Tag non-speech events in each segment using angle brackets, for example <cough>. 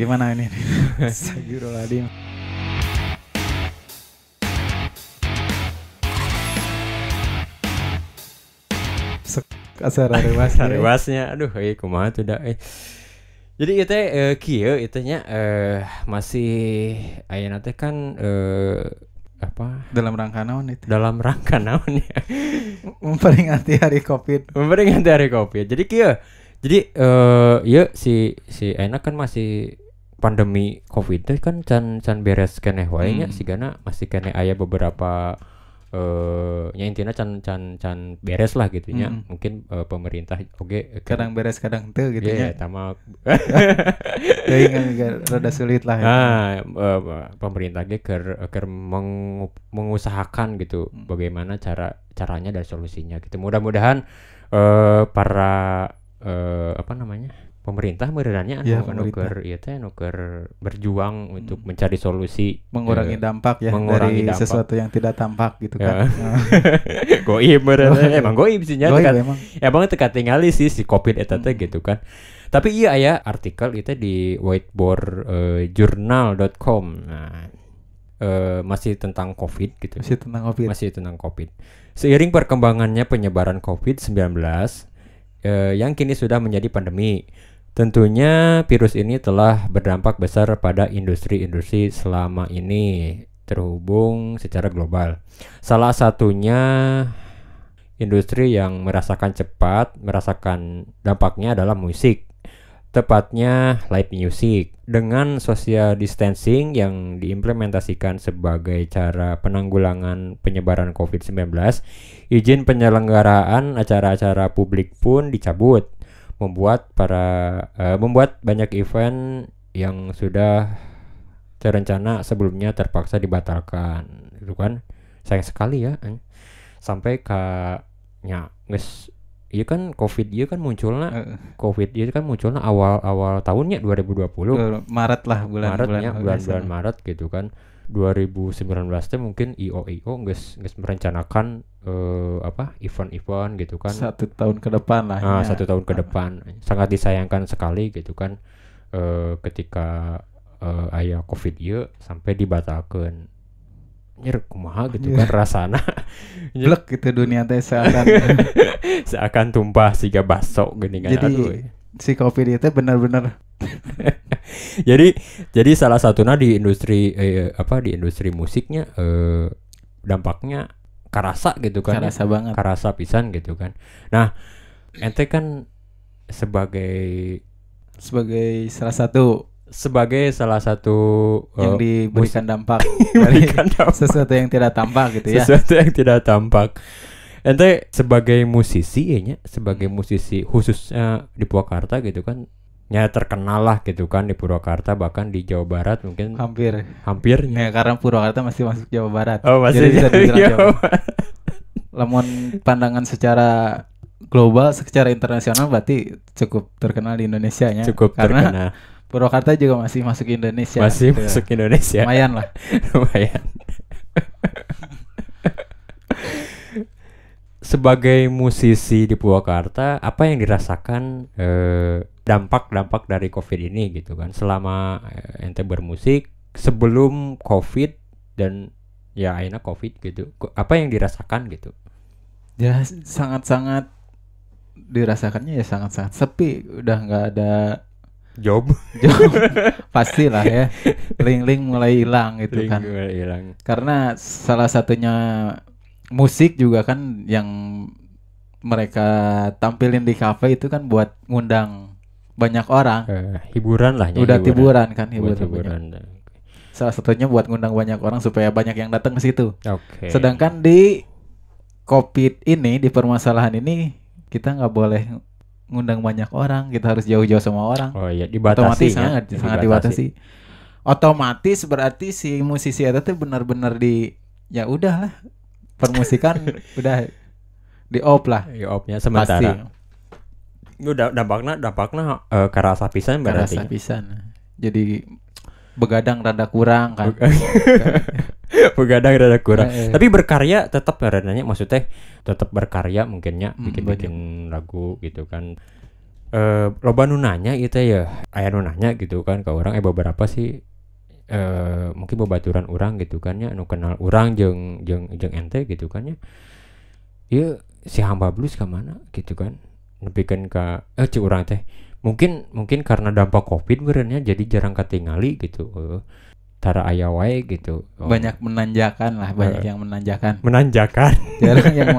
Gimana ini? <laughs> Astagfirullahaladzim. Kasar rewas. <laughs> Rewasnya aduh eh kumaha tuh dah eh. Jadi itu eh kieu itu nya eh masih ayeuna teh kan eh apa Dalam rangka naon itu? dalam rangka naon ya <laughs> Memperingati hari Covid. memperingati hari Covid. Jadi kieu. Jadi eh ieu si si enak kan masih pandemi Covid teh kan can can beres keneh wae nya Hmm. sigana masih keneh aya beberapa eh nya intinya can can can beres lah gitu nya. Hmm. Mungkin eh, pemerintah oke Kadang beres kadang teu gitu Iya, ya. agak <laughs> rada sulit lah ya. Nah, eh, pemerintah ge keur meng- mengusahakan gitu Hmm. bagaimana cara caranya dan solusinya gitu. Mudah-mudahan eh para eh, apa namanya? Pemerintah meureunannya Iya, anu pemerintah. keur ieu teh keur berjuang untuk Hmm. mencari solusi Mengurangi eh, dampak ya mengurangi dari dampak. sesuatu yang tidak tampak gitu Ya. kan. <laughs> Nah, goib meureunna. emang goib sih nya goib kan. emang. Ya bang teka tinggali sih si covid eta teh Hmm. gitu kan. Tapi iya aya artikel itu di whiteboard eh, journal.com. Nah, eh, masih tentang covid gitu. Masih tentang Covid. Masih tentang covid. Seiring perkembangannya penyebaran covid-19 eh, yang kini sudah menjadi pandemi. Tentunya virus ini telah berdampak besar pada industri-industri selama ini terhubung secara global. Salah satunya industri yang merasakan cepat merasakan dampaknya adalah musik. Tepatnya live music dengan social distancing yang diimplementasikan sebagai cara penanggulangan penyebaran COVID-19, izin penyelenggaraan acara-acara publik pun dicabut, membuat para eh, membuat banyak event yang sudah terencana sebelumnya terpaksa dibatalkan, itu kan? Sayang sekali ya, eh. sampai ke nya geus iya kan covid iya kan munculnya Eh, covid iya kan munculnya awal awal tahunnya 2020 eh, Maret lah bulan Maret bulan ya bulan-bulan Maret gitu kan 2019 teh mungkin IO IO geus geus merencanakan eh, apa event-event gitu kan. Satu tahun ke depan lah. Ah, ya. satu tahun ke depan. Sangat disayangkan sekali gitu kan eh, ketika eh, aya covid ieu sampai dibatalkan nyer kumaha gitu Iya. kan rasana. <laughs> Blek gitu dunia teh seakan. <laughs> Seakan tumpah siga baso gini kan. Jadi, aduh. si Covid itu benar-benar <laughs> <laughs> jadi jadi salah satunya di industri eh, apa di industri musiknya eh, dampaknya karasa gitu kan ya. kerasa banget. karasa pisan gitu kan nah ente kan sebagai sebagai salah satu sebagai salah satu yang eh, diberikan dampak <laughs> dari dampak sesuatu yang tidak tampak gitu ya. sesuatu yang tidak tampak ente sebagai musisi ya sebagai musisi khususnya di Purwakarta gitu kan ya terkenal lah gitu kan di Purwakarta bahkan di Jawa Barat mungkin Hampir. hampir Ya, karena Purwakarta masih masuk Jawa Barat. Oh masih Jadi bisa dibilang Jawa Jawa. Barat. Lamun pandangan secara global, secara internasional berarti cukup terkenal di Indonesia ya. cukup karena terkenal Purwakarta juga masih masuk Indonesia. masih gitu masuk Indonesia Lumayan lah. <laughs> lumayan sebagai musisi di Purwakarta apa yang dirasakan eh, dampak-dampak dari COVID ini gitu kan selama eh, ente bermusik sebelum COVID dan ya akhirnya COVID gitu apa yang dirasakan gitu Ya sangat-sangat dirasakannya ya sangat-sangat sepi. Udah nggak ada job <laughs> job. <laughs> Pastilah ya. Link-link mulai hilang gitu kan. hilang Karena salah satunya musik juga kan yang mereka tampilin di kafe itu kan buat ngundang banyak orang. Eh, hiburan lah Udah hiburan kan buat hiburan. hiburan Salah satunya buat ngundang banyak orang supaya banyak yang datang ke situ. oke Sedangkan di COVID ini di permasalahan ini kita nggak boleh ngundang banyak orang, kita harus jauh-jauh sama orang. oh iya Otomatis dibatasi ya, sangat sangat dibatasi. Otomatis berarti si musisi itu tuh benar-benar di ya udahlah permusikan <laughs> udah di off lah ya opnya pasti. sementara udah dampaknya dampaknya eh, karasa pisan berarti. Kerasa pisan. Jadi begadang rada kurang kan. <laughs> begadang rada kurang. Eh, eh. tapi berkarya tetap ya nanya maksudnya tetap berkarya mungkinnya Hmm, bikin bikin lagu gitu kan. Eh loba nu nanya itu ya aya nu nanya gitu kan ke orang. Eh beberapa sih eh mungkin babaturan orang gitu kan ya anu kenal orang jeung jeung jeung ente gitu kan ya. Ieu si hamba blues ke mana gitu kan nepikeun ka eh cik urang teh mungkin mungkin karena dampak covid berennya jadi jarang ketingali gitu eh. Tara aya wae gitu Oh, banyak menanjakan lah banyak Eh. yang menanjakan. Menanjakan. <laughs> Jarang yang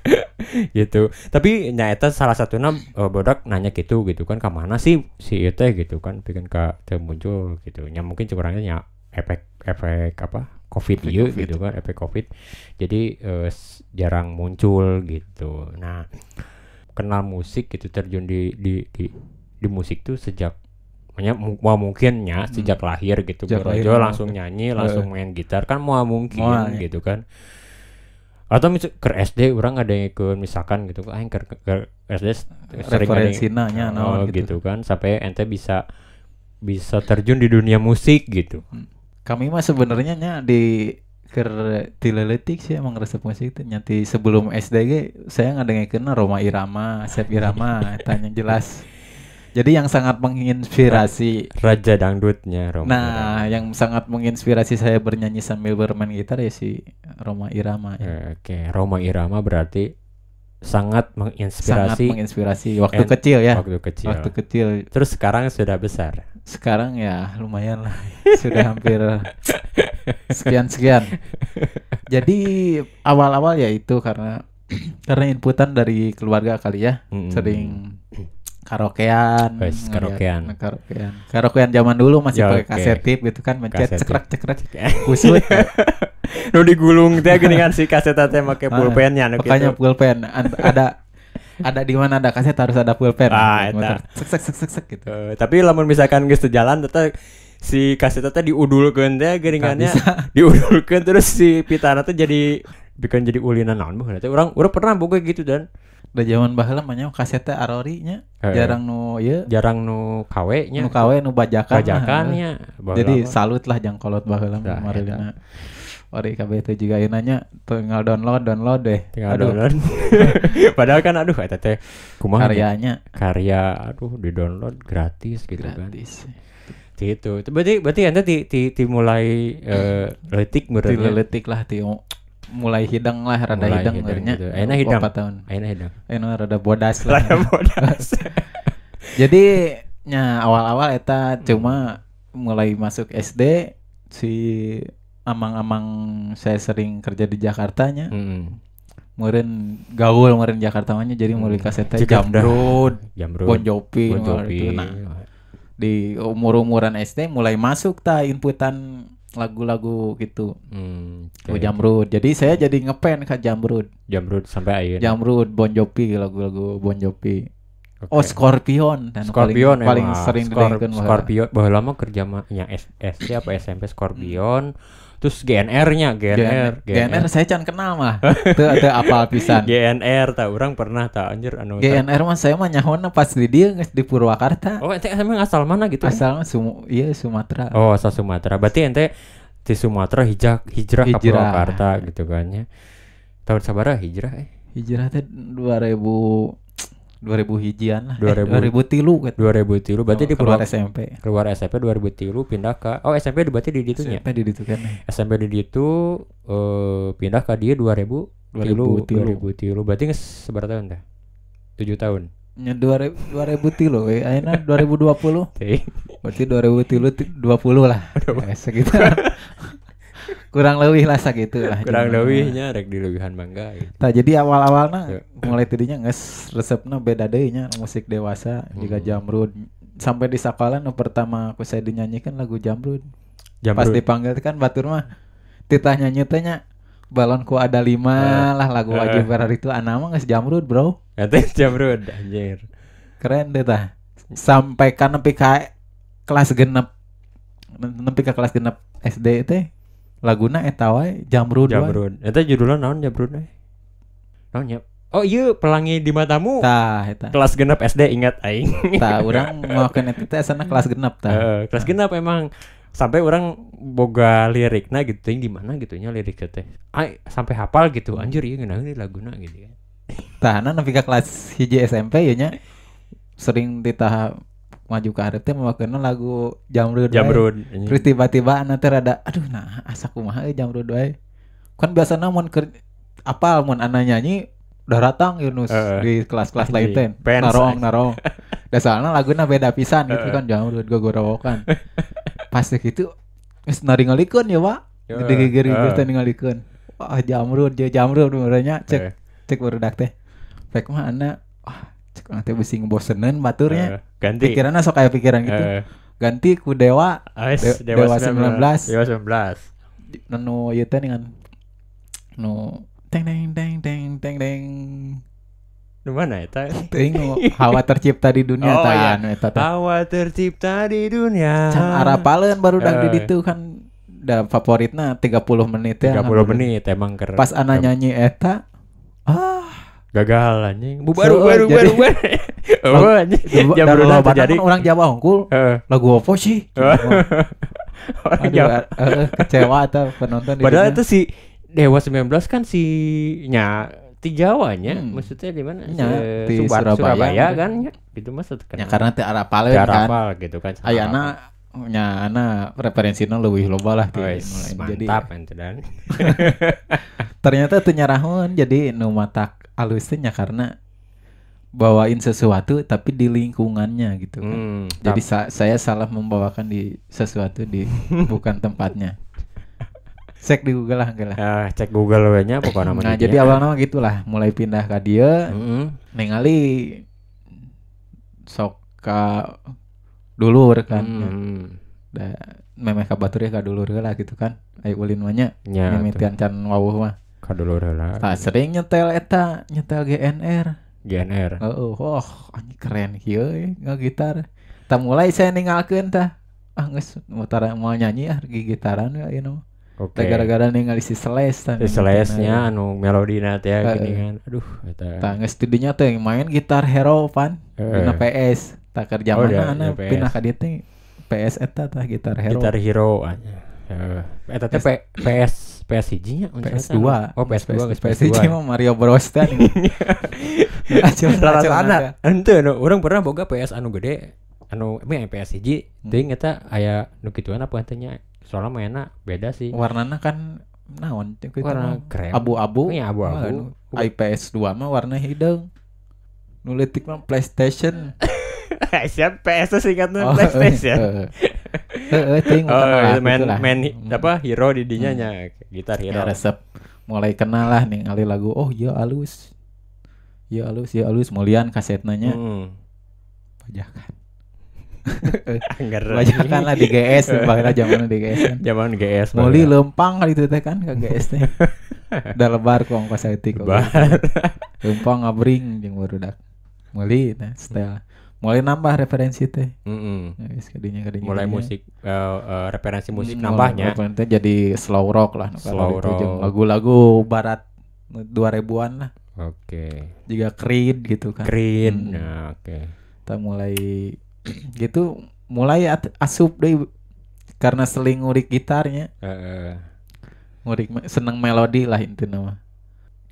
<laughs> gitu. Tapi nyata salah satunya eh, bodak nanya gitu gitu kan ke mana sih si itu gitu kan bikin ke teu muncul gitu. Nya mungkin curangnya nya efek efek apa covid Efek iya COVID. gitu kan efek covid. Jadi s- jarang muncul gitu. Nah kenal musik gitu terjun di di di, di musik tuh sejak mu- mau mungkinnya sejak lahir gitu. Hmm. Sejak lahir, mau langsung nyanyi langsung main gitar kan mau mungkin Moal, ya. gitu kan. Atau misal ke SD orang ada yang ikut misalkan gitu aing ke, ke SD sering ada yang- referensinya nya oh, naon gitu. kan. Sampai ente bisa bisa terjun di dunia musik gitu. Kami mah sebenarnya nya di ker tileletik sih emang resep musik itu nyati sebelum SD ge saya ngadengekeun Roma Irama, Sep Irama <laughs> tanya jelas. Jadi yang sangat menginspirasi raja dangdutnya Roma Nah, yang sangat menginspirasi saya bernyanyi sambil bermain gitar ya si Roma Irama. Irama. ya. Oke Roma Irama berarti sangat Sangat menginspirasi menginspirasi waktu kecil ya. waktu kecil Waktu kecil. terus sekarang sudah besar Sekarang ya lumayan lah. <laughs> Sudah hampir sekian-sekian. Jadi awal-awal ya itu karena <clears throat> karena inputan dari keluarga kali ya. Mm-mm. Sering karaokean, Wes, ngeliat- karaokean. karaokean, karaokean zaman dulu masih Ya, pakai kaset tip gitu kan, mencet Kaset cekrek cekrek <laughs> kusut. nu digulung teh gini kan si kaset teh make Ah, pulpennya nu Makanya gitu. pulpen ada ada di mana ada kaset harus ada pulpen. Ah, eta. Sek sek sek sek gitu. Eh, tapi lamun misalkan geus jalan teteh si kaset teh diudulkeun teh geuningannya Nggak <laughs> diudulkeun terus si pitana teh jadi bikin jadi ulinan naon baheula teh urang urang pernah boga gitu dan Udah zaman baheula mah nya kaset teh arori nya Eh. jarang nu ieu jarang nu kawe nya nu kawe nu bajakan. bajakannya mah. Jadi salut lah jangkolot baheula Dah, mah Marilina. Ori kabeh teh juga ieu nanya tinggal download download deh. tinggal aduh download <laughs> padahal kan aduh eta teh kumaha nya? karyanya karya aduh di download gratis gitu kan gratis. Gitu Itu berarti berarti anda ti ti, ti mulai eh, letik Ti benernya leletik lah ti mulai hidang lah rada Mulai hidang benernya. gitu. Ayeuna hidang. Empat tahun. ayeuna hidang Ayeuna rada bodas lah. rada bodas <laughs> Jadi nya awal-awal eta cuma mulai masuk SD si amang-amang saya sering kerja di Jakartanya. Mm. Meureun gaul meureun Jakarta nya jadi mulai kaset teh Jika Jamrud, Jamrud Bon Jovi, Bon Jovi. Nah, di umur-umuran SD mulai masuk ta inputan lagu-lagu gitu. Hmm, oke. Jamrud. Jadi saya jadi ngepen ke Jamrud. Jamrud sampai ayeuna Jamrud, Bon Jovi, lagu-lagu Bon Jovi. Oke. Oh, Scorpion dan Scorpion paling, paling emang. sering didengarkan baheula. Scorpion baheula lama kerja S- SD apa SMP Scorpion terus GNR-nya GNR GNR saya can kenal mah. Teu teu apal pisan. <laughs> GNR tak orang pernah tak anjir anu GNR mah saya mah nyahonna pas di dia di Purwakarta. Oh, ente emang asal mana gitu? Asal Sumu, iya Sumatera. Oh, asal Sumatera. Berarti ente di Sumatera hijrah hijrah, ke Hijrah. Purwakarta gitu kan ya. Tahun sabaraha hijrah eh? Hijrah teh 2000 2000 hijian lah. 2000. Eh, 2000 tilu gitu. 2003 berarti di keluar SMP. keluar SMP 2003 pindah ke Oh, SMP berarti di ditu nya. SMP di ditu kan. SMP di ditu eh pindah ke dia 2000 tilu 2003. 2003 berarti seberapa tahun teh? 7 tahun. Nya 2000 2000 tilu we. Ayeuna 2020. Teh. Berarti 2000 tilu ti- 20 lah. Ya, sekitar. Kurang lebih lah sakitu lah. Kurang lebihnya rek di lebihan mangga gitu. Jadi awal-awalna Ya. mulai tadinya nges resepna beda deui nya musik dewasa juga Hmm. Jamrud. Sampai di sekolah nu pertama aku saya dinyanyikan lagu Jamrud. Jam Pas dipanggil kan batur mah titah nyanyi teh nya balonku ada lima lah lagu Eh. wajib hari itu anak mah geus Jamrud bro. Ente Jamrud anjir. Keren deh tah. Sampai kan nepi kelas genep nepi ka kelas genep SD teh laguna eta wae Jamrud. Jamrud. Eta judulnya naon Jamrud? Naon ya? Oh iya pelangi di matamu. Tah eta. Kelas genap SD ingat aing. <laughs> Tah urang maukeun eta teh asana kelas genep tah. Eh, kelas genap emang sampai orang boga lirikna gitu ting di mana gitunya liriknya teh. Ai sampai hafal gitu. Anjir ieu ngeunah ini laguna gitu ya. Tah nah nepi ka kelas hiji SMP ya nya sering di tahap maju ke hareup teh memakeun lagu Jamrud. Jamrud. terus tiba-tiba nanti rada aduh nah asa kumaha Jamrud wae kan biasa mun keur apal mun ana nyanyi udah datang Yunus Heeh. di kelas-kelas lain teh fans, narong narong <laughs> dasarnya lagunya beda pisan gitu kan Jamrud gogorowokan pas gitu geus naringalikeun ya Pak Heeh. digigir-gigir Heeh. teh ningalikeun wah Jamrud je Jamrud benernya cek cek barudak teh Pek mah ana wah cek nanti bisi ngeboseneun baturnya eh, ganti. pikirannya sok kayak pikiran gitu Eh, ganti ku dewa Ais, De- Dewa, Dewa 19. 19. Dewa 19. nu ieu teh dengan nu teng teng teng teng teng teng Di mana eta? teuing nu hawa tercipta di dunia Oh, tah iya. anu eta Hawa tercipta di dunia. can arapaleun baru dak di Eh. ditu kan da favoritna 30 menit ya 30 menit emang ker. pas ana nyanyi eta ah gagal anjing. Bubar So, bubar bubar jadi- bubar. Oh <laughs> anjing. Jam kan orang Jawa unggul Heeh. lagu apa sih <laughs> Orang Aduh, Jawa. eh, eh, kecewa tuh penonton Padahal itu si Dewa 19 kan si nya di Jawanya, Hmm. maksudnya di mana? Se- di Subar- Surabaya Surabaya gitu. kan ya. Gitu kan. ya karena arapaleun Cara kan hafal gitu kan. ayana nya ana referensina leuwih loba lah mulai. jadi mantap ente dan. <laughs> ternyata teu nyarahun jadi nu matak alus teh nya karena bawain sesuatu tapi di lingkungannya gitu kan. Hmm, Jadi sa- saya salah membawakan di sesuatu di <laughs> bukan tempatnya. Cek di Google lah enggak lah. Ah, cek Google we nya pokoknya Nah, jadi awalnya mah gitulah, mulai pindah ke dia, Heeh. ningali sok ka dulur kan. Hmm. Da memeh ka batur ya ka dulur lah gitu kan. Ayo ulin mah nya, Nya tuh. mimitian can wawuh mah. kadulur heula. Tah sering nyetel eta, nyetel GNR. GNR. Heeh, oh, anjing keren kieu eh, ngagitar. Tah mulai saya ninggalkeun tah. Ah geus mau tara mau nyanyi ah gi gitaran ya you know. Oke. Tah gara-gara ningali si Seles tah. Si Celeste-nya anu melodina teh Heeh. gini kan. Aduh eta. Tah geus studinya teh main gitar hero pan. Dina PS. Tah kerja Oh, mana da- ana da PS. pindah ka dieu teh PS eta tah gitar hero. Gitar Hero aja. Heeh. Eta teh PS PS hiji nya PS2. Oh PS2 geus PS2 PS2. mah Mario Bros tah. Rara-rara. Henteu anu urang pernah boga PS anu gede anu emang PS hiji Hmm. teuing eta aya nu kituan apa henteu soalnya mainnya beda sih Warnana kan naon warna krem abu-abu. Iya, abu-abu. IPS 2 mah warna hidung. Nu leutik mah PlayStation. <laughs> <laughs> siap PS singkatnya Oh, PlayStation Heeh. Heeh, ting Oh, lah, main gitulah. main hi- Hmm. apa hero di dinya Hmm. nya gitar hero. Ya, resep mulai kenal lah nih kali lagu. Oh, iya alus. Iya alus, iya alus. Mulian kasetnya nya Hmm. bajakan. <laughs> Anggar. Bajakan lah di GS, bahkan zaman di GS kan. Zaman GS. Muli baheula. lempang kali itu teh kan ke GS teh. <laughs> Udah lebar ku ongkos etik. Lebar. Lempang ngabring jeung barudak. Muli nah setel. Mulai nambah referensi teh. Ya, geus kadinya kadinya. Mulai kadinya. musik eh, eh, referensi musik Hmm, nambahnya. referensinya jadi slow rock lah. Slow rock. Lagu-lagu barat 2000-an lah. Oke. Juga Creed gitu kan. Green. Hmm. Nah, oke. Kita mulai <clears throat> gitu mulai at- asup deh karena seling ngurik gitarnya. Heeh. ngurik me- seneng melodi lah intinya mah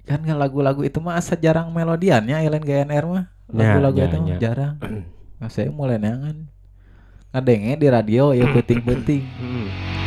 kan lagu-lagu itu mah asa jarang melodiannya Ellen GNR mah lagu-lagu nya, itu mah nya. jarang <clears throat> nah, saya mulai neangan ngadenge di radio ya <clears throat> penting-penting Hmm.